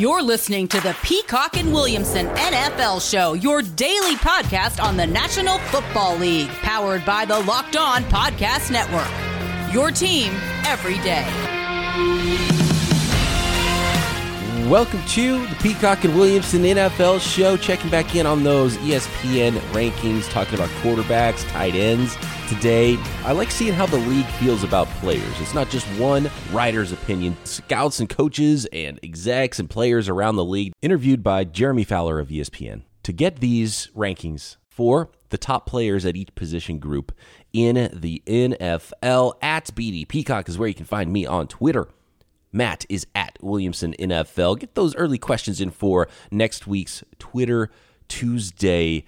You're listening to the Peacock and Williamson NFL Show, your daily podcast on the National Football League, powered by the Locked On Podcast Network. Your team every day. Welcome to the Peacock and Williamson NFL Show. Checking back in on those ESPN rankings, talking about quarterbacks, tight ends. Today, I like seeing how the league feels about players. It's not just one writer's opinion. Scouts and coaches and execs and players around the league, interviewed by Jeremy Fowler of ESPN. To get these rankings for the top players at each position group in the NFL, at BD Peacock is where you can find me on Twitter Matt is at Williamson NFL. Get those early questions in for next week's Twitter Tuesday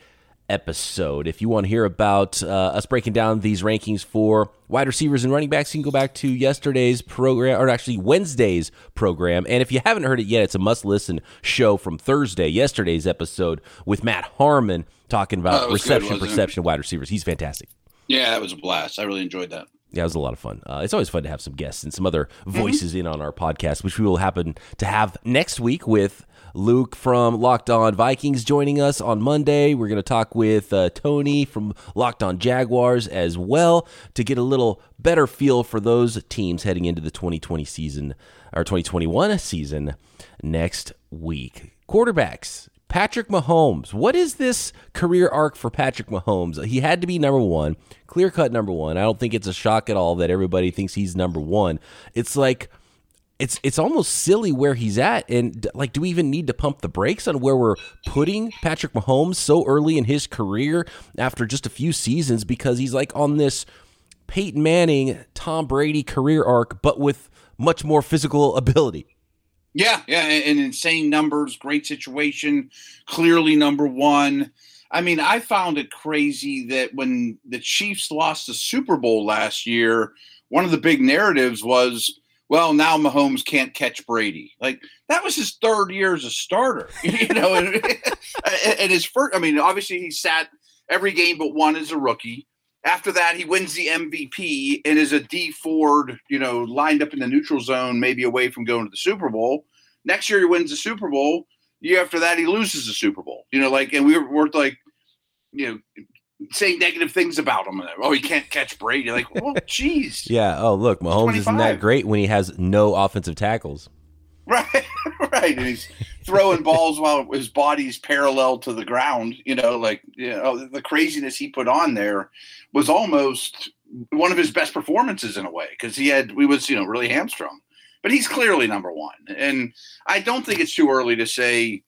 episode. If you want to hear about uh, us breaking down these rankings for wide receivers and running backs, you can go back to yesterday's program, or actually Wednesday's program. And if you haven't heard it yet, it's a must listen show from Thursday, yesterday's episode with Matt Harmon talking about oh, reception, good, perception, wide receivers. He's fantastic. Yeah, that was a blast. I really enjoyed that. Yeah, it was a lot of fun. Uh, it's always fun to have some guests and some other mm-hmm. voices mm-hmm. in on our podcast, which we will happen to have next week with Luke from Locked On Vikings joining us on Monday. We're going to talk with uh, Tony from Locked On Jaguars as well to get a little better feel for those teams heading into the 2020 season or 2021 season next week. Quarterbacks. Patrick Mahomes. What is this career arc for Patrick Mahomes? He had to be number one, clear cut number one. I don't think it's a shock at all that everybody thinks he's number one. It's like it's it's almost silly where he's at, and like, do we even need to pump the brakes on where we're putting Patrick Mahomes so early in his career after just a few seasons? Because he's like on this Peyton Manning, Tom Brady career arc, but with much more physical ability. Yeah, yeah, and insane numbers, great situation, clearly number one. I mean, I found it crazy that when the Chiefs lost the Super Bowl last year, one of the big narratives was, well, now Mahomes can't catch Brady. Like that was his third year as a starter, you know, and, and his first. I mean, obviously he sat every game but one as a rookie. After that, he wins the MVP and is a Dee Ford, you know, lined up in the neutral zone, maybe away from going to the Super Bowl. Next year, he wins the Super Bowl. Year after that, he loses the Super Bowl. You know, like, and we were, we're like, you know, saying negative things about him. Oh, he can't catch Brady. Like, well, jeez. yeah. Oh, look, Mahomes isn't that great when he has no offensive tackles. Right, right. And he's throwing balls while his body's parallel to the ground. You know, like you know, the craziness he put on there was almost one of his best performances in a way because he had we was you know really hamstrung, but he's clearly number one. And I don't think it's too early to say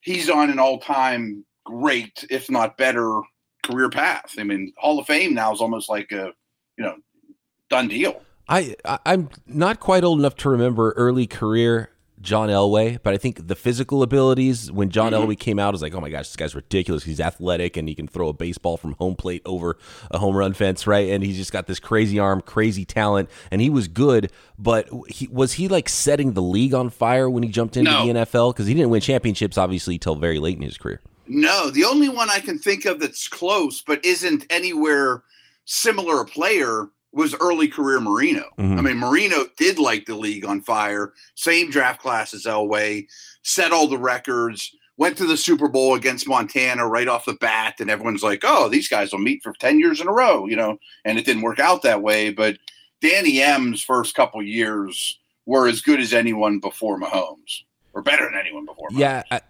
he's on an all time great, if not better, career path. I mean, Hall of Fame now is almost like a you know done deal. I I'm not quite old enough to remember early career John Elway, but I think the physical abilities when John mm-hmm. Elway came out, I was like, oh my gosh, this guy's ridiculous. He's athletic and he can throw a baseball from home plate over a home run fence, right? And he's just got this crazy arm, crazy talent, and he was good. But he was he like setting the league on fire when he jumped into no. the NFL because he didn't win championships obviously till very late in his career. No, the only one I can think of that's close but isn't anywhere similar a player was early career Marino. Mm-hmm. I mean, Marino did light the league on fire. Same draft class as Elway, set all the records, went to the Super Bowl against Montana right off the bat, and everyone's like, "Oh, these guys will meet for ten years in a row," you know. And it didn't work out that way. But Danny M's first couple years were as good as anyone before Mahomes, or better than anyone before. Mahomes. Yeah, I,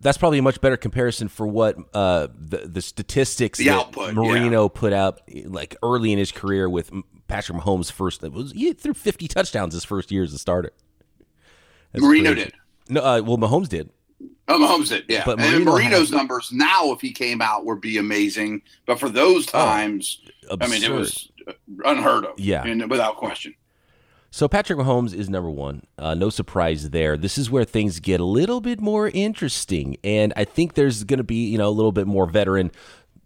that's probably a much better comparison for what uh, the the statistics the that output, Marino yeah. put out like early in his career with Patrick Mahomes' first. It was he threw fifty touchdowns his first year as a starter. That's Marino crazy. did. No, uh, well, Mahomes did. Oh, Mahomes did, yeah. But Marino and Marino's numbers now, if he came out, would be amazing. But for those oh, times, oh, I mean, it was unheard of. Yeah, and without question. So Patrick Mahomes is number one. Uh, no surprise there. This is where things get a little bit more interesting, and I think there's going to be you know a little bit more veteran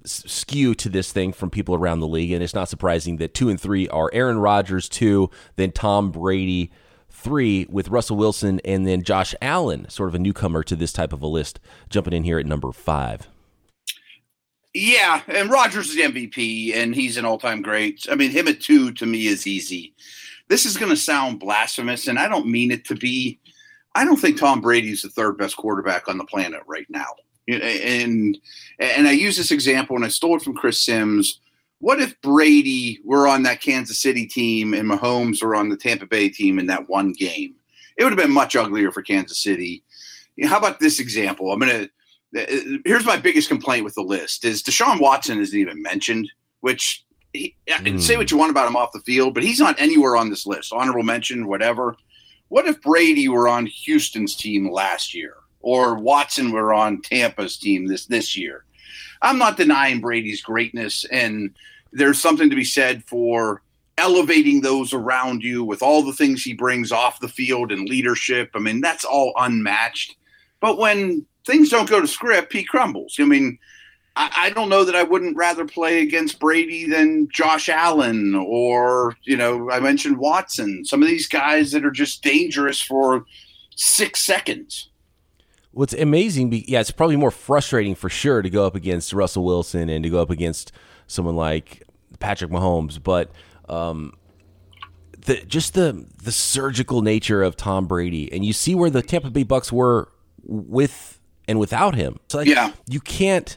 skew to this thing from people around the league, and it's not surprising that two and three are Aaron Rodgers two, then Tom Brady three with Russell Wilson, and then Josh Allen, sort of a newcomer to this type of a list, jumping in here at number five. Yeah, and Rodgers is MVP, and he's an all-time great. I mean, him at two to me is easy this is going to sound blasphemous, and I don't mean it to be. I don't think Tom Brady's the third best quarterback on the planet right now. And and I use this example, and I stole it from Chris Sims. What if Brady were on that Kansas City team and Mahomes were on the Tampa Bay team in that one game? It would have been much uglier for Kansas City. How about this example? I'm gonna. Uh, here's my biggest complaint with the list: is Deshaun Watson isn't even mentioned, which he, mm. say what you want about him off the field, but he's not anywhere on this list. Honorable mention, whatever. What if Brady were on Houston's team last year, or Watson were on Tampa's team this this year? I'm not denying Brady's greatness, and there's something to be said for elevating those around you with all the things he brings off the field and leadership. I mean, that's all unmatched. But when things don't go to script, he crumbles. I mean, I, I, don't know that I wouldn't rather play against Brady than Josh Allen or, you know, I mentioned Watson. Some of these guys that are just dangerous for six seconds. What's amazing, yeah, it's probably more frustrating for sure to go up against Russell Wilson and to go up against someone like Patrick Mahomes, but um, the just the the surgical nature of Tom Brady, and you see where the Tampa Bay Bucks were with and without him. So like, yeah, you can't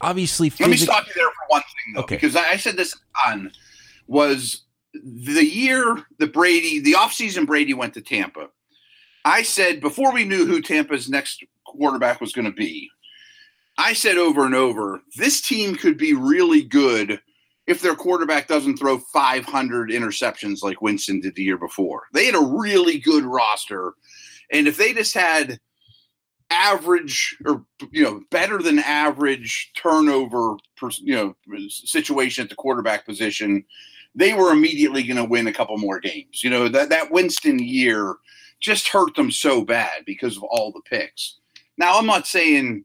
obviously. Let me stop you there for one thing, though, okay. because I said this on was the year that Brady, the offseason Brady went to Tampa. I said before we knew who Tampa's next quarterback was going to be, I said over and over, this team could be really good if their quarterback doesn't throw 500 interceptions like Winston did the year before. They had a really good roster. And if they just had average or you know better than average turnover per, you know situation at the quarterback position they were immediately going to win a couple more games. You know that that Winston year just hurt them so bad because of all the picks. Now i'm not saying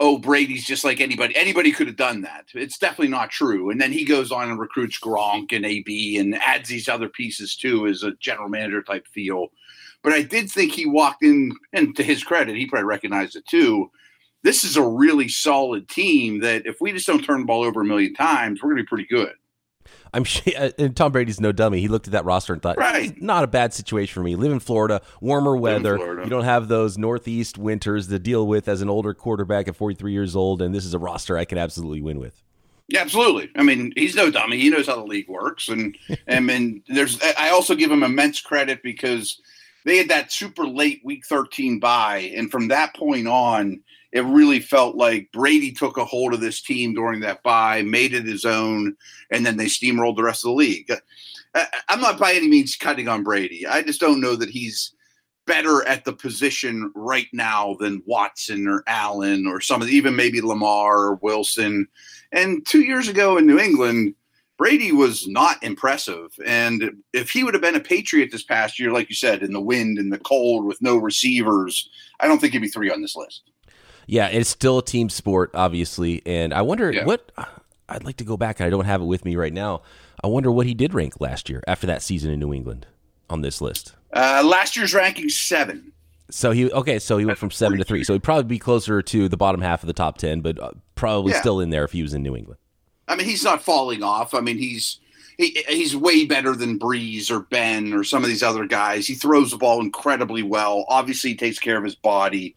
oh brady's just like anybody anybody could have done that. It's definitely not true. And then he goes on and recruits gronk and ab and adds these other pieces too as a general manager type feel but I did think he walked in, and to his credit, he probably recognized it too. This is a really solid team that if we just don't turn the ball over a million times, we're going to be pretty good. I'm sure, uh, and Tom Brady's no dummy. He looked at that roster and thought, right. not a bad situation for me. Live in Florida, warmer weather. Florida. You don't have those northeast winters to deal with as an older quarterback at 43 years old, and this is a roster I can absolutely win with. Yeah, absolutely. I mean, he's no dummy. He knows how the league works, and and, and there's. I also give him immense credit because they had that super late week 13 bye. And from that point on, it really felt like Brady took a hold of this team during that bye, made it his own, and then they steamrolled the rest of the league. I'm not by any means cutting on Brady. I just don't know that he's better at the position right now than Watson or Allen or some of the, even maybe Lamar or Wilson. And two years ago in New England, Brady was not impressive. And if he would have been a Patriot this past year, like you said, in the wind and the cold with no receivers, I don't think he'd be three on this list. Yeah, it's still a team sport, obviously. And I wonder yeah. what I'd like to go back. I don't have it with me right now. I wonder what he did rank last year after that season in New England on this list. Uh, last year's ranking seven. So he okay, so he went from seven to three. So he'd probably be closer to the bottom half of the top ten, but uh, probably yeah. still in there if he was in New England. I mean, he's not falling off. I mean, he's he, he's way better than Brees or Ben or some of these other guys. He throws the ball incredibly well. Obviously, he takes care of his body,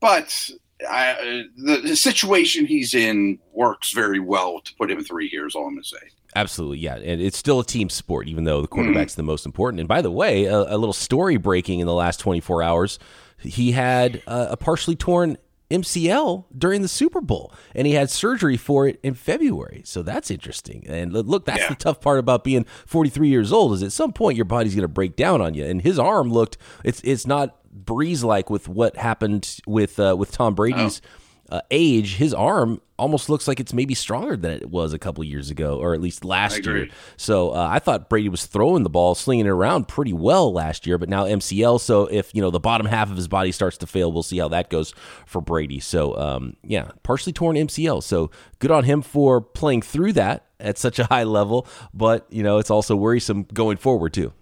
but I, the, the, situation he's in works very well to put him three years. All I'm going to say. Absolutely, yeah, and it's still a team sport, even though the quarterback's mm-hmm. the most important. And by the way, a, a, little story breaking in the last 24 hours: he had uh, a partially torn MCL during the Super Bowl, and he had surgery for it in February. So that's interesting. And look, that's yeah. the tough part about being 43 years old is at some point your body's going to break down on you. And his arm looked it's it's not Brees like with what happened with uh, with Tom Brady's. Oh uh, age, his arm almost looks like it's maybe stronger than it was a couple years ago, or at least last year. So uh, I thought Brady was throwing the ball, slinging it around pretty well last year, but now MCL. So if you know the bottom half of his body starts to fail, we'll see how that goes for Brady. So um, yeah, partially torn MCL. So good on him for playing through that at such a high level, but you know it's also worrisome going forward too.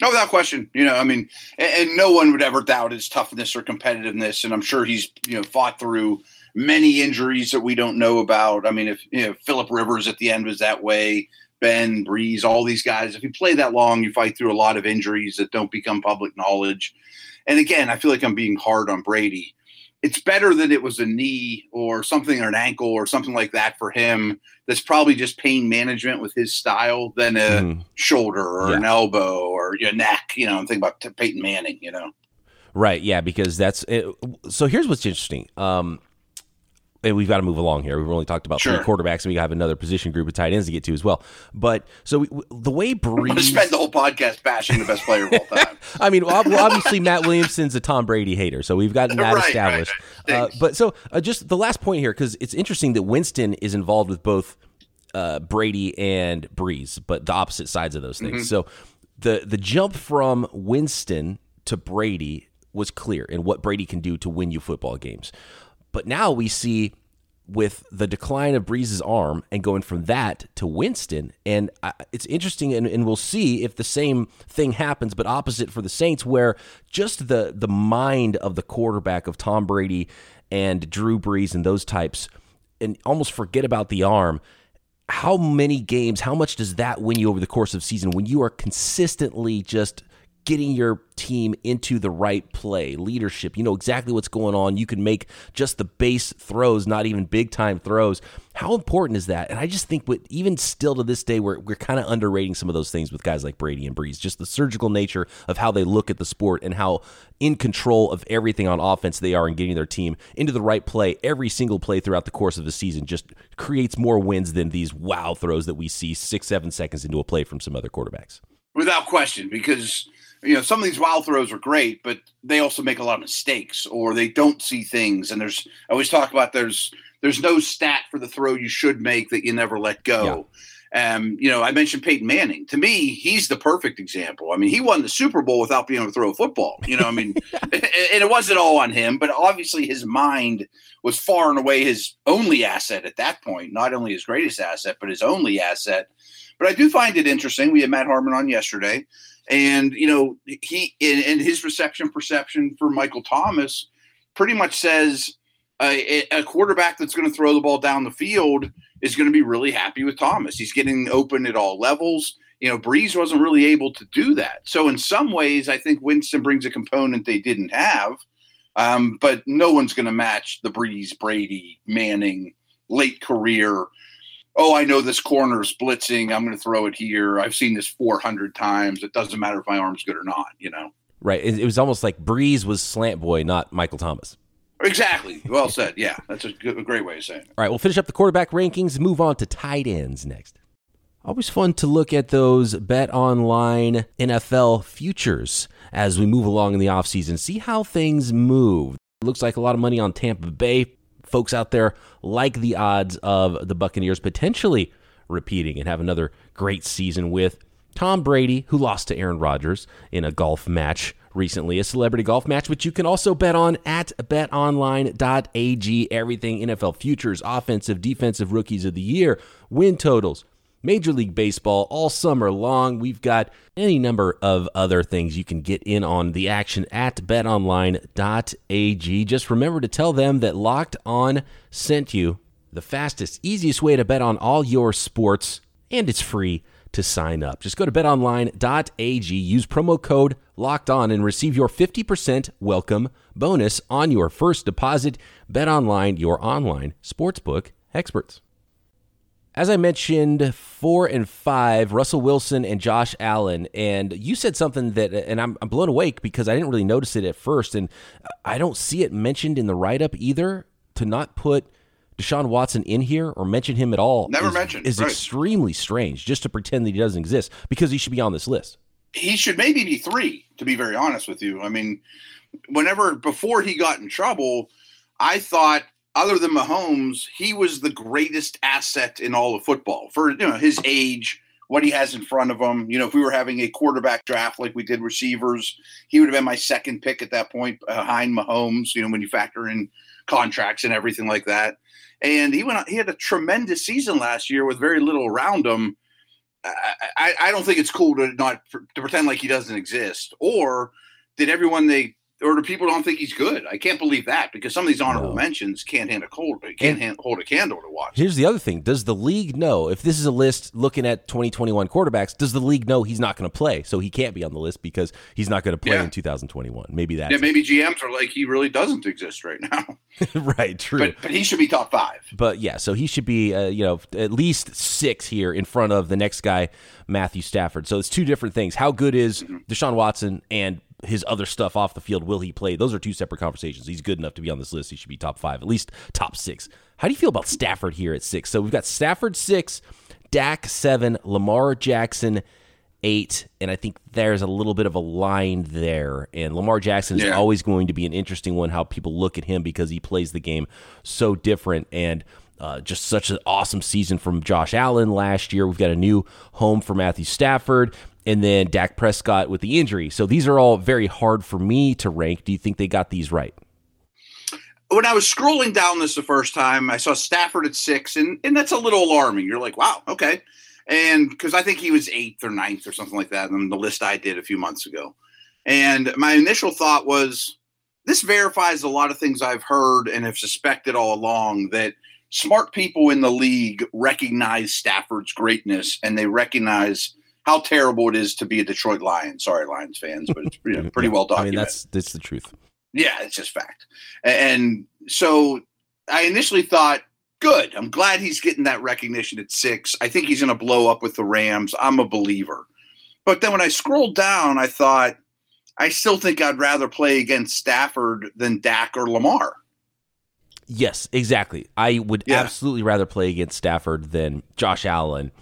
No, without question. You know, I mean, and, and, no one would ever doubt his toughness or competitiveness. And I'm sure he's, you know, fought through many injuries that we don't know about. I mean, if, you know, Philip Rivers at the end was that way, Ben, Brees, all these guys. If you play that long, you fight through a lot of injuries that don't become public knowledge. And again, I feel like I'm being hard on Brady. It's better that it was a knee or something or an ankle or something like that for him. That's probably just pain management with his style than a mm. shoulder or yeah. an elbow or your neck. You know, and think about Peyton Manning. You know, right? Yeah, because that's it. so. Here's what's interesting. Um, we've got to move along here. We've only talked about sure. three quarterbacks, and we have another position group of tight ends to get to as well. But so we, the way Brees spend the whole podcast bashing the best player of all time. I mean, obviously Matt Williamson's a Tom Brady hater, so we've gotten that right, established. Right, Uh, but so uh, just the last point here, because it's interesting that Winston is involved with both uh, Brady and Brees, but the opposite sides of those things. Mm-hmm. So the the jump from Winston to Brady was clear in what Brady can do to win you football games. But now we see with the decline of Brees's arm and going from that to Winston. And uh, it's interesting, and, and, we'll see if the same thing happens, but opposite for the Saints, where just the the mind of the quarterback of Tom Brady and Drew Brees and those types, and almost forget about the arm. How many games? How much does that win you over the course of season when you are consistently just getting your team into the right play, leadership. You know exactly what's going on. You can make just the base throws, not even big time throws. How important is that? And I just think, what even still to this day, we're, we're kind of underrating some of those things with guys like Brady and Brees. Just the surgical nature of how they look at the sport and how in control of everything on offense they are in getting their team into the right play every single play throughout the course of the season just creates more wins than these wow throws that we see six, seven seconds into a play from some other quarterbacks. Without question, because you know, some of these wild throws are great, but they also make a lot of mistakes or they don't see things. And there's, I always talk about there's, there's no stat for the throw you should make that you never let go. Yeah. Um, you know, I mentioned Peyton Manning. To me, he's the perfect example. I mean, he won the Super Bowl without being able to throw a football. You know, I mean, and it wasn't all on him, but obviously his mind was far and away his only asset at that point. Not only his greatest asset, but his only asset. But I do find it interesting. We had Matt Harmon on yesterday, and you know he and his reception perception for Michael Thomas pretty much says a, a quarterback that's going to throw the ball down the field is going to be really happy with Thomas. He's getting open at all levels. You know, Brees wasn't really able to do that. So in some ways, I think Winston brings a component they didn't have. Um, but no one's going to match the Brees, Brady, Manning late career oh, I know this corner is blitzing. I'm going to throw it here. I've seen this 400 times. It doesn't matter if my arm's good or not, you know? Right. It, was almost like Brees was slant boy, not Michael Thomas. Exactly. Well said. Yeah, that's a, good, a great way of saying it. All right, we'll finish up the quarterback rankings, move on to tight ends next. Always fun to look at those bet online NFL futures as we move along in the offseason, see how things move. It looks like a lot of money on Tampa Bay folks out there like the odds of the Buccaneers potentially repeating and have another great season with Tom Brady, who lost to Aaron Rodgers in a golf match recently, a celebrity golf match, which you can also bet on at betonline.ag. Everything NFL futures, offensive, defensive rookies of the year, win totals, Major League Baseball all summer long. We've got any number of other things you can get in on the action at betonline.ag. Just remember to tell them that Locked On sent you the fastest, easiest way to bet on all your sports, and it's free to sign up. Just go to betonline.ag, use promo code locked on, and receive your 50% welcome bonus on your first deposit. BetOnline, your online sportsbook experts. As I mentioned, four and five, Russell Wilson and Josh Allen. And you said something that, and I'm, I'm blown awake because I didn't really notice it at first. And I don't see it mentioned in the write up either to not put Deshaun Watson in here or mention him at all. Never is, mentioned. Is right. extremely strange just to pretend that he doesn't exist because he should be on this list. He should maybe be three, to be very honest with you. I mean, whenever before he got in trouble, I thought other than Mahomes, he was the greatest asset in all of football for you know his age, what he has in front of him. You know, if we were having a quarterback draft like we did receivers, he would have been my second pick at that point behind Mahomes. You know, when you factor in contracts and everything like that. And he went. He had a tremendous season last year with very little around him. I, I, don't think it's cool to not to pretend like he doesn't exist. Or did everyone they or do people don't think he's good? I can't believe that because some of these honorable no. mentions can't hand a cold, can't hand, hold a candle to watch. Here's the other thing: Does the league know if this is a list looking at 2021 quarterbacks? Does the league know he's not going to play, so he can't be on the list because he's not going to play yeah. in 2021? Maybe that. Yeah, maybe GMs are like he really doesn't exist right now. right. True. But, but, he should be top five. But yeah, so he should be uh, you know at least six here in front of the next guy, Matthew Stafford. So it's two different things. How good is mm-hmm. Deshaun Watson and his other stuff off the field, will he play? Those are two separate conversations. He's good enough to be on this list. He should be top five, at least top six. How do you feel about Stafford here at six? So we've got Stafford six, Dak seven, Lamar Jackson eight, and I think there's a little bit of a line there. And Lamar Jackson is yeah. always going to be an interesting one. How people look at him because he plays the game so different and. Uh, just such an awesome season from Josh Allen last year. We've got a new home for Matthew Stafford and then Dak Prescott with the injury. So these are all very hard for me to rank. Do you think they got these right? When I was scrolling down this the first time, I saw Stafford at six, and, and that's a little alarming. You're like, wow, okay. And because I think he was eighth or ninth or something like that on the list I did a few months ago. And my initial thought was this verifies a lot of things I've heard and have suspected all along that smart people in the league recognize Stafford's greatness and they recognize how terrible it is to be a Detroit Lions. Sorry, Lions fans, but it's pretty, pretty well documented. I mean, that's that's the truth. Yeah, it's just fact. And so I initially thought, good. I'm glad he's getting that recognition at six. I think he's going to blow up with the Rams. I'm a believer. But then when I scrolled down, I thought, I still think I'd rather play against Stafford than Dak or Lamar. Yes, exactly. I would yeah. absolutely rather play against Stafford than Josh Allen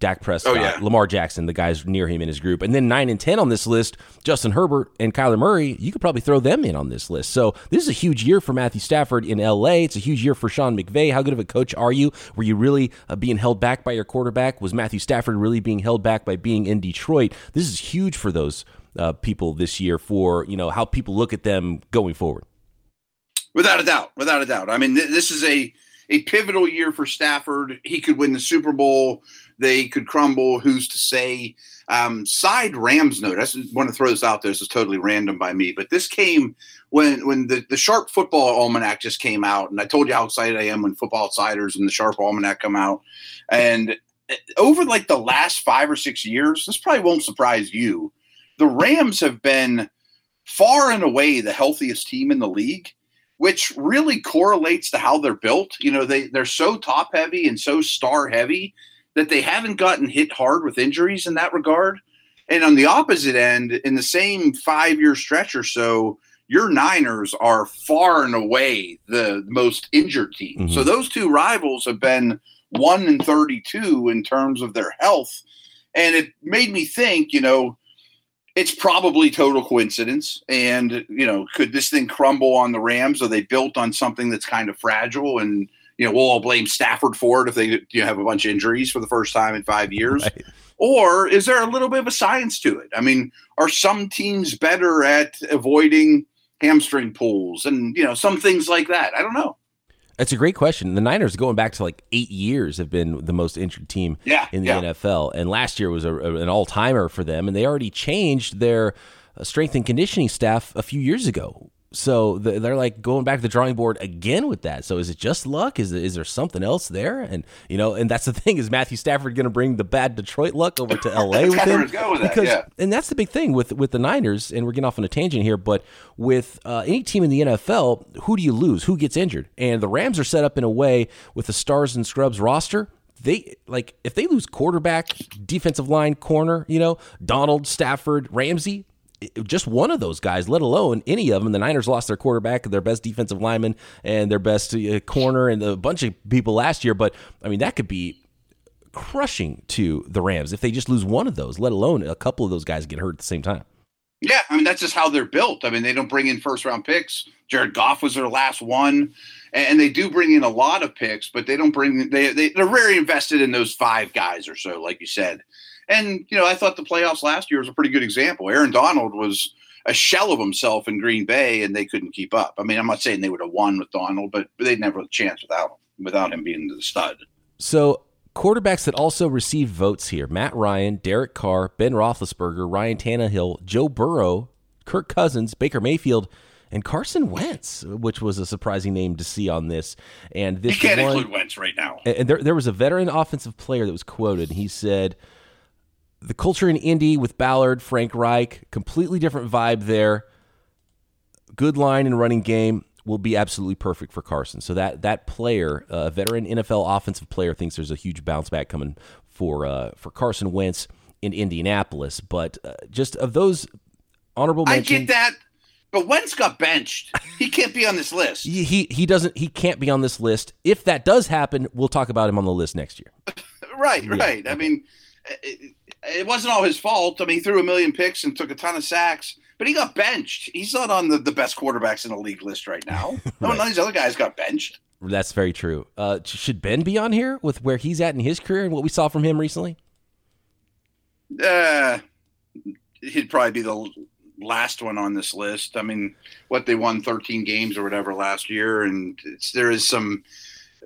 Dak Prescott, oh, yeah. Lamar Jackson, the guys near him in his group. And then 9 and 10 on this list, Justin Herbert and Kyler Murray, you could probably throw them in on this list. So this is a huge year for Matthew Stafford in LA. It's a huge year for Sean McVay. How good of a coach are you? Were you really uh, being held back by your quarterback? Was Matthew Stafford really being held back by being in Detroit? This is huge for those uh, people this year for, you know, how people look at them going forward. Without a doubt. Without a doubt. I mean, th- this is a a pivotal year for Stafford. He could win the Super Bowl they could crumble. Who's to say? Um, side Rams note. I just want to throw this out there. This is totally random by me, but this came when when the, the Sharp Football Almanac just came out, and I told you how excited I am when Football Outsiders and the Sharp Almanac come out. And eh, over like the last five or six years, this probably won't surprise you. The Rams have been far and away the healthiest team in the league which really correlates to how they're built. You know, they they're so top heavy and so star heavy that they haven't gotten hit hard with injuries in that regard. And on the opposite end, in the same five year stretch or so, your Niners are far and away the most injured team. Mm-hmm. So those two rivals have been one and 32 in terms of their health. And it made me think, you know, it's probably total coincidence. And, you know, could this thing crumble on the Rams? Are they built on something that's kind of fragile and you know, we'll all blame Stafford for it if they you know, have a bunch of injuries for the first time in five years. Right. Or is there a little bit of a science to it? I mean, are some teams better at avoiding hamstring pulls and, you know, some things like that? I don't know. That's a great question. The Niners, going back to like eight years, have been the most injured team yeah, in the yeah. NFL. And last year was a, an all timer for them. And they already changed their uh, strength and conditioning staff a few years ago so they're like going back to the drawing board again with that. So is it just luck? Is is there something else there? And you know, and that's the thing is Matthew Stafford going to bring the bad Detroit luck over to L.A. with him? With that, because yeah. and that's the big thing with with the Niners. And we're getting off on a tangent here, but with uh, any team in the NFL, who do you lose? Who gets injured? And the Rams are set up in a way with the stars and scrubs roster they like if they lose quarterback, defensive line, corner, you know, Donald, Stafford, Ramsey, just one of those guys, let alone any of them. The Niners lost their quarterback, their best defensive lineman, and their best uh, corner, and a bunch of people last year. But I mean, that could be crushing to the Rams if they just lose one of those, let alone a couple of those guys get hurt at the same time. Yeah, I mean that's just how they're built. I mean they don't bring in first round picks. Jared Goff was their last one, and they do bring in a lot of picks, but they don't bring they, they they're very invested in those five guys or so, like you said. And, you know, I thought the playoffs last year was a pretty good example. Aaron Donald was a shell of himself in Green Bay and they couldn't keep up. I mean, I'm not saying they would have won with Donald, but they'd never had a chance without him, without him being the stud. So quarterbacks that also received votes here Matt Ryan, Derek Carr, Ben Roethlisberger, Ryan Tannehill, Joe Burrow, Kirk Cousins, Baker Mayfield, and Carson Wentz, which was a surprising name to see on this. And this you can't one, include Wentz right now. And there, there was a veteran offensive player that was quoted. He said, "The culture in Indy with Ballard, Frank Reich, completely different vibe there. Good line and running game." Will be absolutely perfect for Carson. So that that player, a uh, veteran NFL offensive player, thinks there's a huge bounce back coming for uh, for Carson Wentz in Indianapolis. But uh, just of those honorable mentions, I get that. But Wentz got benched. He can't be on this list. He, he he doesn't. He can't be on this list. If that does happen, we'll talk about him on the list next year. right, right. I mean, it, it, wasn't all his fault. I mean, he threw a million picks and took a ton of sacks, but he got benched. He's not on the, the best quarterbacks in the league list right now. No, right. none of these other guys got benched. That's very true. Uh, should Ben be on here with where he's at in his career and what we saw from him recently? Uh, he'd probably be the last one on this list. I mean, what they won 13 games or whatever last year, and there is some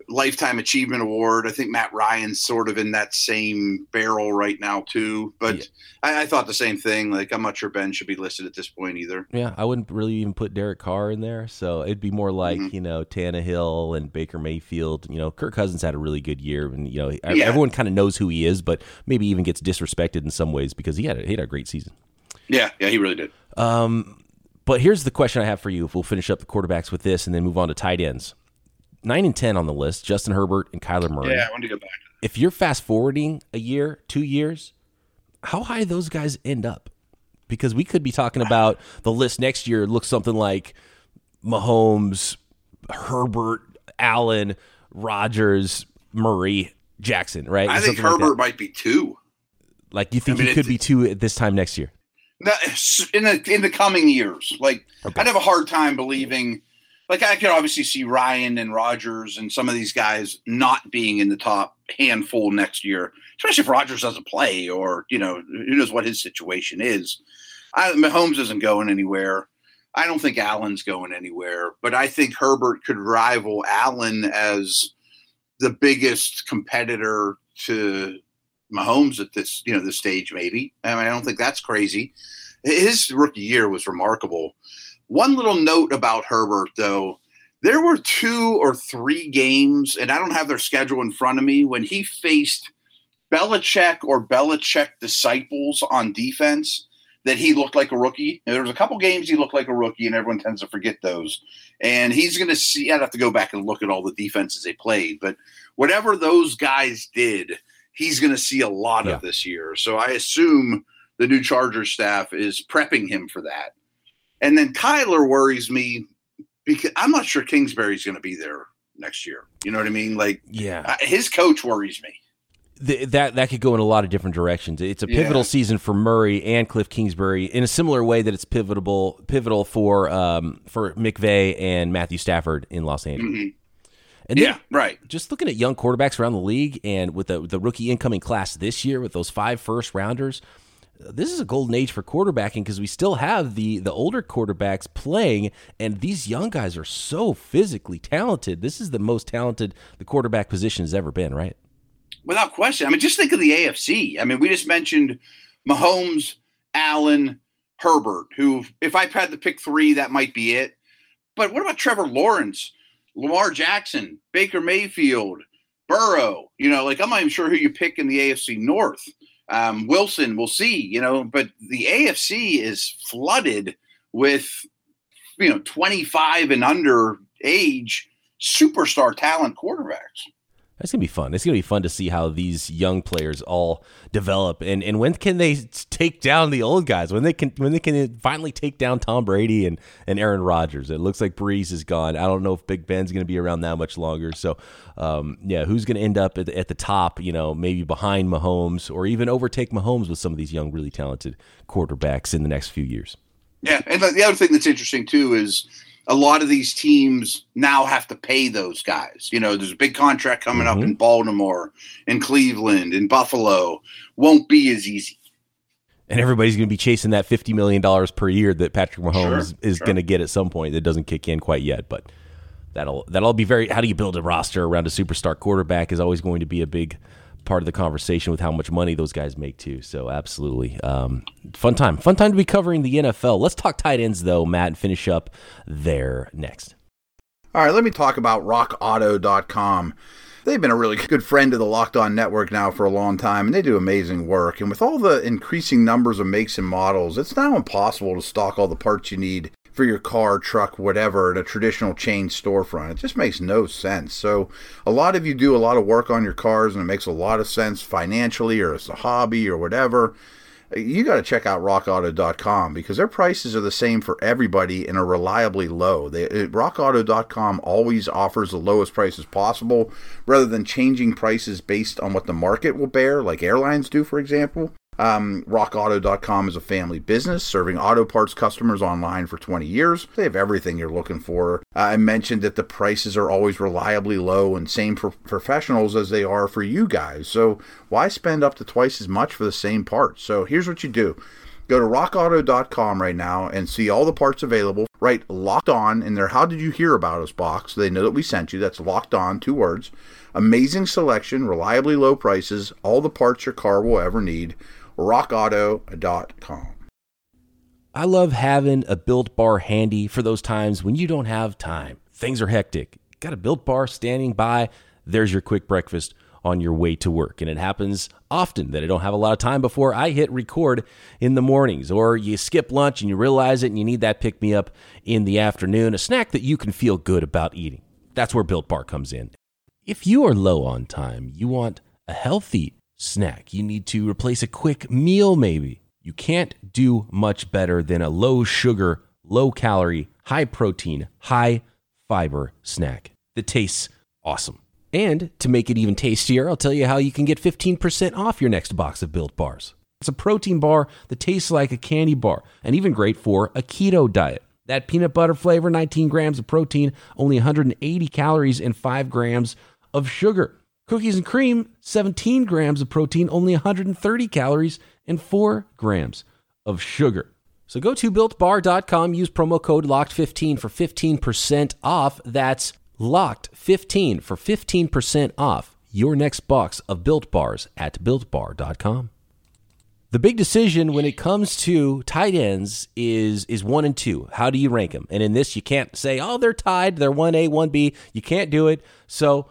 lifetime achievement award. I think Matt Ryan's sort of in that same barrel right now too. But yeah. I, I, thought the same thing. Like I'm not sure Ben should be listed at this point either. Yeah, I wouldn't really even put Derek Carr in there. So it'd be more like mm-hmm. you know Tannehill and Baker Mayfield. You know, Kirk Cousins had a really good year, and you know yeah. everyone kind of knows who he is, but maybe even gets disrespected in some ways because he had a, he had a great season. Yeah, yeah, he really did. Um, but here's the question I have for you. If we'll finish up the quarterbacks with this and then move on to tight ends nine and ten on the list: Justin Herbert and Kyler Murray. Yeah, I want to go back. If you're fast forwarding a year, two years, how high those guys end up? Because we could be talking about the list next year looks something like Mahomes, Herbert, Allen, Rodgers, Murray, Jackson, right? I think Herbert like might be two. Like you think I mean, he could be two at this time next year? In the in the coming years, like okay. I'd have a hard time believing like I could obviously see Ryan and Rodgers and some of these guys not being in the top handful next year, especially if Rodgers doesn't play or you know who knows what his situation is. I, Mahomes isn't going anywhere. I don't think Allen's going anywhere, but I think Herbert could rival Allen as the biggest competitor to Mahomes at this you know this stage. Maybe I mean I don't think that's crazy. His rookie year was remarkable one little note about Herbert, though. There were two or three games, and I don't have their schedule in front of me, when he faced Belichick or Belichick disciples on defense that he looked like a rookie. And there was a couple games he looked like a rookie, and everyone tends to forget those. And he's going to see. I'd have to go back and look at all the defenses they played, but whatever those guys did, he's going to see a lot yeah. of this year. So I assume the new Chargers staff is prepping him for that. And then Kyler worries me because I'm not sure Kingsbury's going to be there next year. You know what I mean? Like, yeah, his coach worries me. The, that that could go in a lot of different directions. It's a pivotal yeah. season for Murray and Cliff Kingsbury in a similar way that it's pivotal pivotal for um, for McVay and Matthew Stafford in Los Angeles. Mm-hmm. And yeah, right. Just looking at young quarterbacks around the league and with the the rookie incoming class this year with those five first rounders, this is a golden age for quarterbacking because we still have the the older quarterbacks playing and these young guys are so physically talented. This is the most talented the quarterback position has ever been right? Without question. I mean just think of the afc i mean we just mentioned mahomes allen herbert who if i had to pick three that might be it. But what about trevor lawrence lamar jackson baker mayfield burrow? You know like i'm not even sure who you pick in the afc north um, Wilson, we'll see, you know, but the AFC is flooded with, you know, 25 and under age superstar talent quarterbacks. That's gonna be fun. It's gonna be fun to see how these young players all develop, and and when can they take down the old guys? When they can when they can finally take down Tom Brady and and Aaron Rodgers? It looks like Brees is gone. I don't know if Big Ben's gonna be around that much longer. So, um, yeah, who's gonna end up at the, at the top? You know, maybe behind Mahomes or even overtake Mahomes with some of these young, really talented quarterbacks in the next few years. Yeah, and the other thing that's interesting too is a lot of these teams now have to pay those guys. You know, there's a big contract coming mm-hmm. up in Baltimore, in Cleveland, in Buffalo. Won't be as easy. And everybody's going to be chasing that $50 million per year that Patrick Mahomes sure, is sure. going to get at some point that doesn't kick in quite yet. But that'll that'll be very how do you build a roster around a superstar quarterback is always going to be a big part of the conversation with how much money those guys make too. So absolutely, um, fun time, fun time to be covering the NFL. Let's talk tight ends though, Matt, and finish up there next. All right, let me talk about RockAuto.com. They've been a really good friend to the Locked On Network now for a long time, and they do amazing work. And with all the increasing numbers of makes and models, it's now impossible to stock all the parts you need for your car, truck, whatever, at a traditional chain storefront. It just makes no sense. So, a lot of you do a lot of work on your cars, and it makes a lot of sense financially or as a hobby or whatever you got to check out rockauto.com because their prices are the same for everybody and are reliably low. They, uh, rockauto.com always offers the lowest prices possible rather than changing prices based on what the market will bear, like airlines do, for example. Um, RockAuto.com is a family business serving auto parts customers online for 20 years. They have everything you're looking for. Uh, I mentioned that the prices are always reliably low and same for professionals as they are for you guys. So why spend up to twice as much for the same parts? So here's what you do. Go to rockauto.com right now and see all the parts available. Write locked on in their How Did You Hear About Us box so they know that we sent you. That's locked on, two words. Amazing selection, reliably low prices, all the parts your car will ever need rockauto.com. I love having a built bar handy for those times when you don't have time. Things are hectic. Got a built bar standing by. There's your quick breakfast on your way to work. And it happens often that I don't have a lot of time before I hit record in the mornings, or you skip lunch and you realize it and you need that pick me up in the afternoon, a snack that you can feel good about eating. That's where Built Bar comes in. If you are low on time, you want a healthy snack. You need to replace a quick meal, maybe. You can't do much better than a low sugar, low calorie, high protein, high fiber snack that tastes awesome. And to make it even tastier, I'll tell you how you can get 15% off your next box of Built Bars. It's a protein bar that tastes like a candy bar and even great for a keto diet. That peanut butter flavor, 19 grams of protein, only 180 calories, and 5 grams of sugar. Cookies and cream, 17 grams of protein, only 130 calories, and 4 grams of sugar. So go to builtbar.com, use promo code LOCKED15 for 15% off. That's LOCKED15 for 15% off your next box of built bars at builtbar.com. The big decision when it comes to tight ends is is one and two. How do you rank them? And in this, you can't say, oh, they're tied. They're one A, one B. You can't do it. So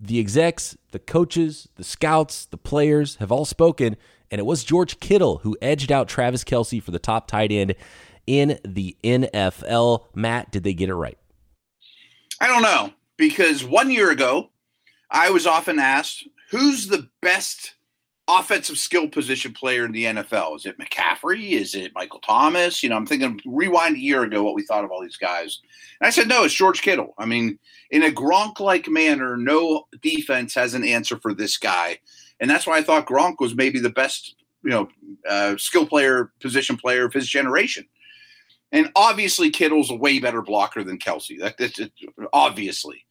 the execs, the coaches, the scouts, the players have all spoken, and it was George Kittle who edged out Travis Kelce for the top tight end in the NFL. Matt, did they get it right? I don't know because one year ago, I was often asked, who's the best offensive skill position player in the NFL? Is it McCaffrey? Is it Michael Thomas? You know, I'm thinking rewind a year ago what we thought of all these guys. And I said, no, it's George Kittle. I mean, in a Gronk like manner, no defense has an answer for this guy. And that's why I thought Gronk was maybe the best, you know, uh, skill player, position player of his generation. And obviously, Kittle's a way better blocker than Kelce. That, that's obviously.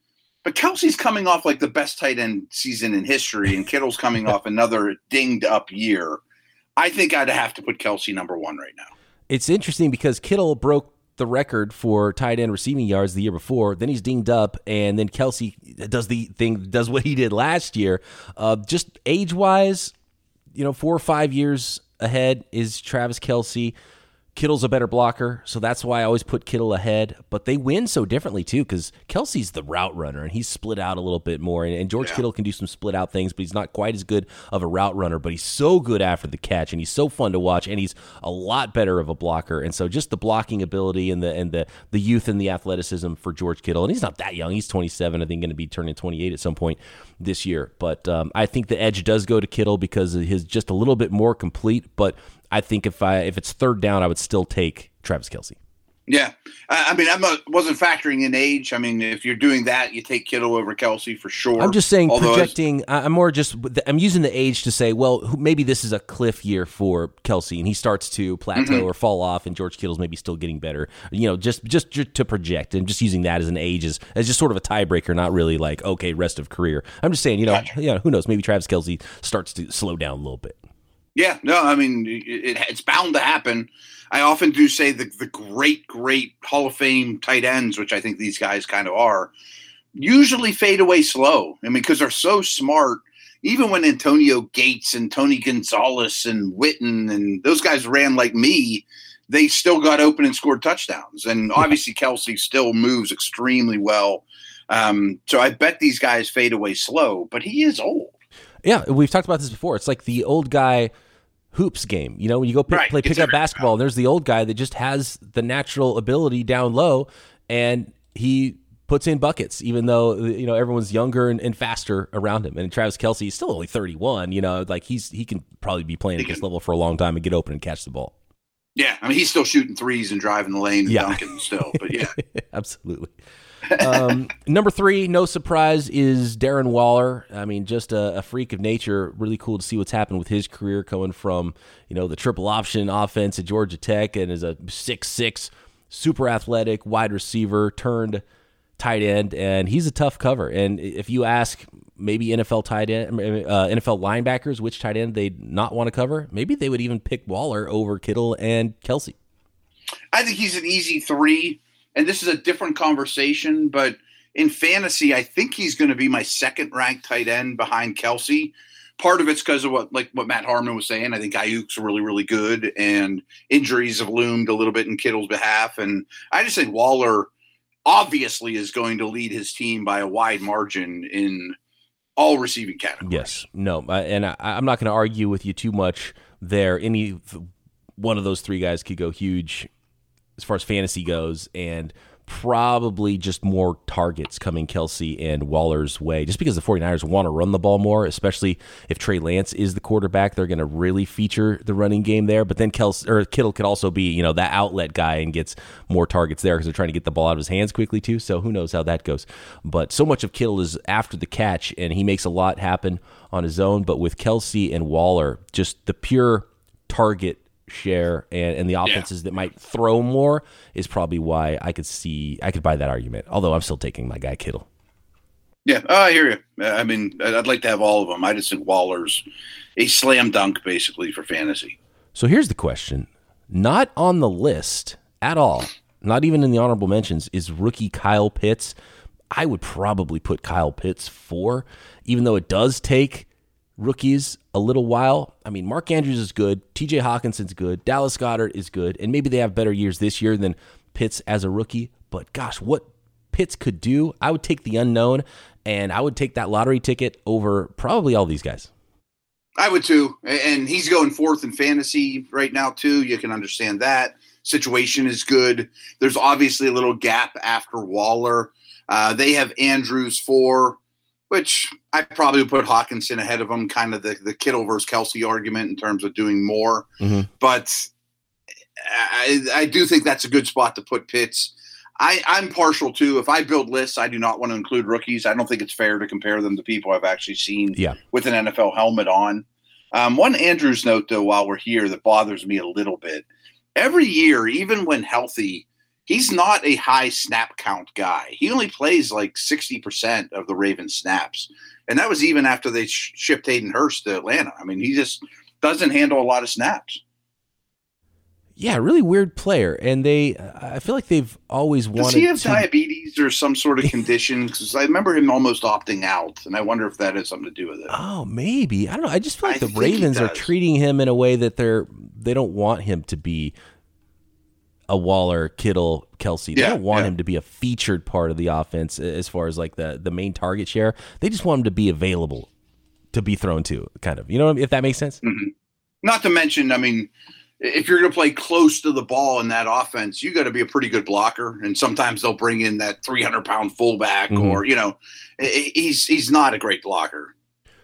But Kelce's coming off like the best tight end season in history, and Kittle's coming off another dinged up year. I think I'd have to put Kelce number one right now. It's interesting because Kittle broke the record for tight end receiving yards the year before. Then he's dinged up, and then Kelce does the thing, does what he did last year. Uh, just age wise, you know, four or five years ahead is Travis Kelce. Kittle's a better blocker, so that's why I always put Kittle ahead. But they win so differently too, because Kelce's the route runner and he's split out a little bit more. And, and George yeah. Kittle can do some split out things, but he's not quite as good of a route runner. But he's so good after the catch, and he's so fun to watch, and he's a lot better of a blocker. And so just the blocking ability and the and the the youth and the athleticism for George Kittle, and he's not that young. He's 27, I think, going to be turning 28 at some point this year. But um, I think the edge does go to Kittle because he's just a little bit more complete. But I think if I if it's third down, I would still take Travis Kelce. Yeah, I mean, I wasn't factoring in age. I mean, if you're doing that, you take Kittle over Kelce for sure. I'm just saying, Although projecting. I'm more just. I'm using the age to say, well, maybe this is a cliff year for Kelce, and he starts to plateau mm-hmm. or fall off, and George Kittle's maybe still getting better. You know, just just to project, and just using that as an age as, as just sort of a tiebreaker, not really like okay, rest of career. I'm just saying, you know, gotcha. you know, who knows? Maybe Travis Kelce starts to slow down a little bit. Yeah, no, I mean it, it's bound to happen. I often do say the the great, great Hall of Fame tight ends, which I think these guys kind of are, usually fade away slow. I mean, because they're so smart, even when Antonio Gates and Tony Gonzalez and Witten and those guys ran like me, they still got open and scored touchdowns. And obviously, Kelce still moves extremely well. Um, so I bet these guys fade away slow, but he is old. Yeah, we've talked about this before. It's like the old guy hoops game. You know, when you go pick, right. play pickup basketball, there's the old guy that just has the natural ability down low, and he puts in buckets, even though you know everyone's younger and, and faster around him. And Travis Kelce is still only 31. You know, like he's he can probably be playing at this level for a long time and get open and catch the ball. Yeah, I mean he's still shooting threes and driving the lane and yeah. dunking still, but yeah, absolutely. Um, number three, no surprise, is Darren Waller. I mean, just a, a, freak of nature. Really cool to see what's happened with his career, coming from you know the triple option offense at Georgia Tech, and as a six six super athletic wide receiver turned tight end, and he's a tough cover. And if you ask maybe NFL tight end, uh, NFL linebackers which tight end they'd not want to cover, maybe they would even pick Waller over Kittle and Kelce. I think he's an easy three, and this is a different conversation, but in fantasy, I think he's going to be my second ranked tight end behind Kelce. Part of it's because of what, like what Matt Harmon was saying. I think Aiyuk's really, really good, and injuries have loomed a little bit in Kittle's behalf. And I just think Waller obviously is going to lead his team by a wide margin in all receiving categories. Yes, no, and I, am not going to argue with you too much there. Any one of those three guys could go huge as far as fantasy goes, and probably just more targets coming Kelce and Waller's way, just because the 49ers want to run the ball more, especially if Trey Lance is the quarterback. They're going to really feature the running game there. But then Kelce or Kittle could also be, you know, that outlet guy and gets more targets there because they're trying to get the ball out of his hands quickly too. So who knows how that goes. But so much of Kittle is after the catch, and he makes a lot happen on his own. But with Kelce and Waller, just the pure target share and, and the offenses yeah. that might throw more is probably why I could see I could buy that argument. Although I'm still taking my guy Kittle. Yeah, oh, I hear you. I mean, I'd like to have all of them. I just think Waller's a slam dunk basically for fantasy. So here's the question: Not on the list at all, not even in the honorable mentions, is rookie Kyle Pitts. I would probably put Kyle Pitts four, even though it does take rookies a little while. I mean, Mark Andrews is good, TJ Hockenson's good, Dallas Goedert is good, and maybe they have better years this year than Pitts as a rookie. But gosh, what Pitts could do, I would take the unknown and I would take that lottery ticket over probably all these guys. I would too. And he's going fourth in fantasy right now, too. You can understand that. Situation is good. There's obviously a little gap after Waller. Uh, they have Andrews four which I probably would put Hockenson ahead of him, kind of the, the Kittle versus Kelce argument in terms of doing more. Mm-hmm. But I, I do think that's a good spot to put Pitts. I, I'm partial to if I build lists, I do not want to include rookies. I don't think it's fair to compare them to people I've actually seen yeah. with an NFL helmet on. Um, one Andrews note, though, while we're here, that bothers me a little bit. Every year, even when healthy, he's not a high snap count guy. He only plays like 60% of the Ravens snaps. And that was even after they sh- shipped Hayden Hurst to Atlanta. I mean, he just doesn't handle a lot of snaps. Yeah, really weird player, and they. I feel like they've always wanted. Does he have to... diabetes or some sort of condition? Because I remember him almost opting out, and I wonder if that has something to do with it. Oh, maybe I don't know. I just feel like I the Ravens are treating him in a way that they're they don't want him to be a Waller, Kittle, Kelce. They yeah, don't want yeah. him to be a featured part of the offense as far as like the the main target share. They just want him to be available to be thrown to, kind of. You know, if that makes sense. Mm-hmm. Not to mention, I mean, if you're going to play close to the ball in that offense, you got to be a pretty good blocker. And sometimes they'll bring in that 300 pound fullback, mm-hmm. or you know, he's he's not a great blocker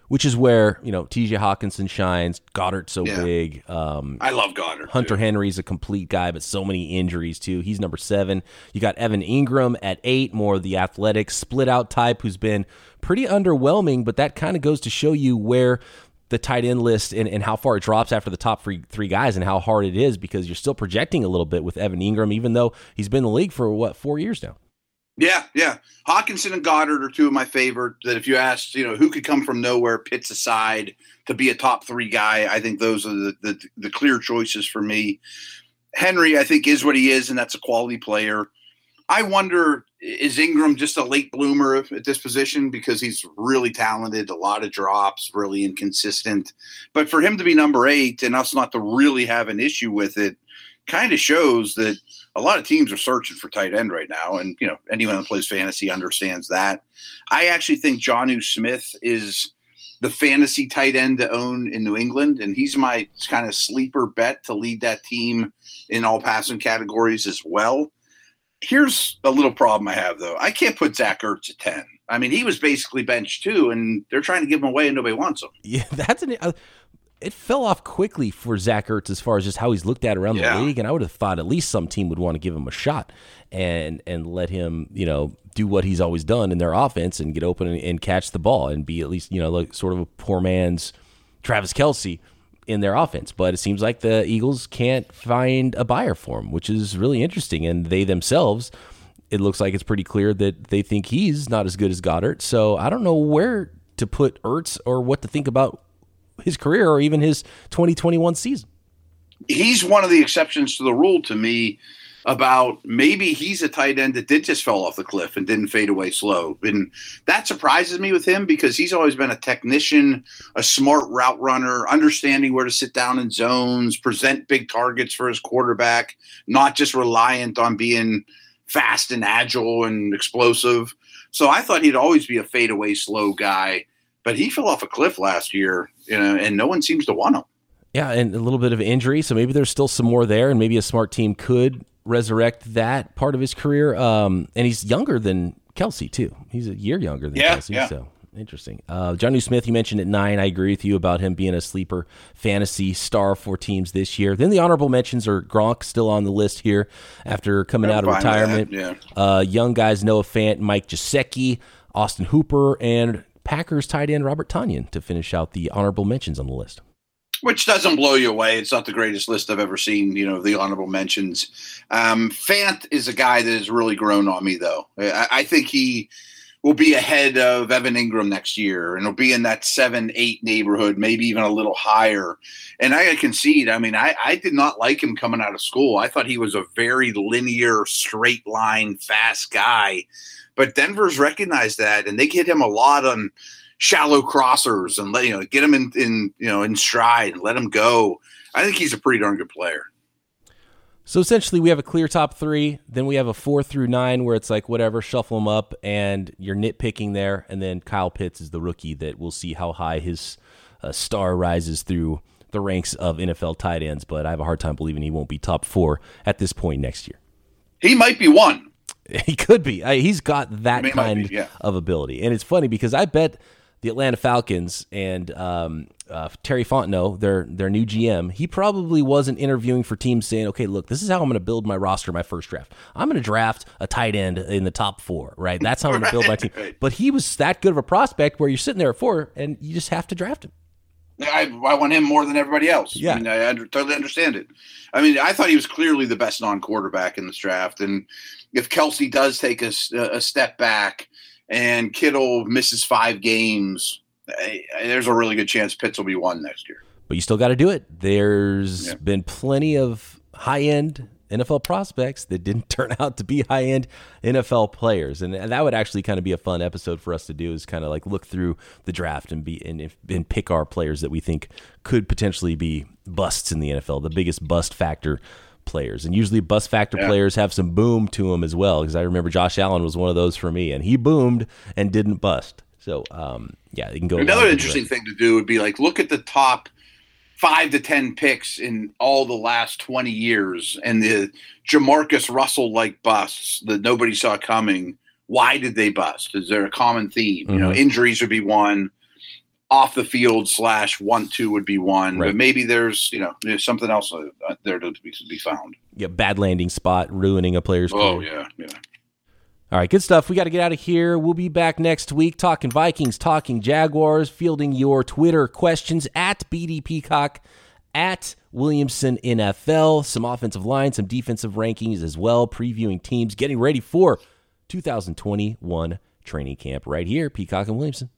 which is where you know T.J. Hockenson shines. Goedert's so yeah. big. Um, I love Goedert. Hunter too. Henry's a complete guy, but so many injuries too. He's number seven. You got Evan Engram at eight, more of the athletic split out type, who's been pretty underwhelming. But that kind of goes to show you where the tight end list and, and how far it drops after the top three three guys and how hard it is because you're still projecting a little bit with Evan Engram, even though he's been in the league for what four years now. Yeah, yeah. Hockenson and Goedert are two of my favorite. That if you asked, you know, who could come from nowhere, Pitts aside, to be a top three guy, I think those are the, the, the clear choices for me. Henry, I think, is what he is, and that's a quality player. I wonder is Engram just a late bloomer at this position because he's really talented, a lot of drops, really inconsistent. But for him to be number eight and us not to really have an issue with it kind of shows that a lot of teams are searching for tight end right now. And, you know, anyone that plays fantasy understands that. I actually think Jonnu Smith is the fantasy tight end to own in New England. And he's my kind of sleeper bet to lead that team in all passing categories as well. Here's a little problem I have though. I can't put Zach Ertz at 10. I mean, he was basically benched too, and they're trying to give him away and nobody wants him. Yeah, that's an. Uh, it fell off quickly for Zach Ertz as far as just how he's looked at around yeah. the league, and I would have thought at least some team would want to give him a shot and and let him, you know, do what he's always done in their offense and get open and, and catch the ball and be at least, you know, like sort of a poor man's Travis Kelce in their offense. But it seems like the Eagles can't find a buyer for him, which is really interesting. And they themselves, it looks like it's pretty clear that they think he's not as good as Goedert. So I don't know where to put Ertz or what to think about his career or even his 2021 season. He's one of the exceptions to the rule to me about maybe he's a tight end that did just fall off the cliff and didn't fade away slow. And that surprises me with him because he's always been a technician, a smart route runner, understanding where to sit down in zones, present big targets for his quarterback, not just reliant on being fast and agile and explosive. So I thought he'd always be a fadeaway slow guy, but he fell off a cliff last year, you know, and no one seems to want him. Yeah, and a little bit of injury, so maybe there's still some more there, and maybe a smart team could resurrect that part of his career. Um, and he's younger than Kelce too. He's a year younger than yeah, Kelce. Yeah. So interesting. Uh, Jonnu Smith, you mentioned at nine. I agree with you about him being a sleeper fantasy star for teams this year. Then the honorable mentions are Gronk still on the list here after coming I'm out of retirement. Yeah. Uh, young guys Noah Fant, Mike Gesicki, Austin Hooper, and Packers tight end Robert Tonyan to finish out the honorable mentions on the list which doesn't blow you away. It's not the greatest list I've ever seen. You know, the honorable mentions. Um, Fant is a guy that has really grown on me, though. I, I, think he will be ahead of Evan Engram next year, and he'll be in that seven, eight neighborhood, maybe even a little higher. And I concede. I mean, I, I did not like him coming out of school. I thought he was a very linear, straight line, fast guy. But Denver's recognized that, and they get him a lot on shallow crossers and let you know get him in, in you know in stride and let him go. I think he's a pretty darn good player. So essentially, we have a clear top three. Then we have a four through nine where it's like whatever, shuffle them up, and you're nitpicking there. And then Kyle Pitts is the rookie that we'll see how high his uh, star rises through the ranks of NFL tight ends. But I have a hard time believing he won't be top four at this point next year. He might be one. He could be. he's got that kind be, yeah. of ability, and it's funny because I bet the Atlanta Falcons and um, uh, Terry Fontenot, their their new GM, he probably wasn't interviewing for teams saying, "Okay, look, this is how I'm going to build my roster, my first draft. I'm going to draft a tight end in the top four, right? That's how I'm going to build my team." But he was that good of a prospect where you're sitting there at four and you just have to draft him. I, I want him more than everybody else. Yeah, I, mean, I under, totally understand it. I mean, I thought he was clearly the best non-quarterback in this draft, and if Kelce does take a, a step back and Kittle misses five games, there's a really good chance Pitts will be one next year. But you still got to do it. There's yeah. been plenty of high end NFL prospects that didn't turn out to be high end NFL players, and, that would actually kind of be a fun episode for us to do. Is kind of like look through the draft and be and, and pick our players that we think could potentially be busts in the NFL, the biggest bust factor players. And usually bust factor yeah. players have some boom to them as well. Because I remember Josh Allen was one of those for me, and he boomed and didn't bust. So um, yeah, you can go. Another interesting thing to do would be like look at the top five to ten picks in all the last twenty years, and the Jamarcus Russell like busts that nobody saw coming. Why did they bust? Is there a common theme? Mm-hmm. You know, mm-hmm. injuries would be one off the field slash one two would be one, right. but maybe there's you know there's something else uh, there to be, to be found. Yeah, bad landing spot ruining a player's oh, career. Oh yeah, yeah. All right, good stuff. We got to get out of here. We'll be back next week talking Vikings, talking Jaguars, fielding your Twitter questions at BD Peacock, at Williamson NFL, some offensive line, some defensive rankings as well, previewing teams, getting ready for 2021 training camp right here, Peacock and Williamson.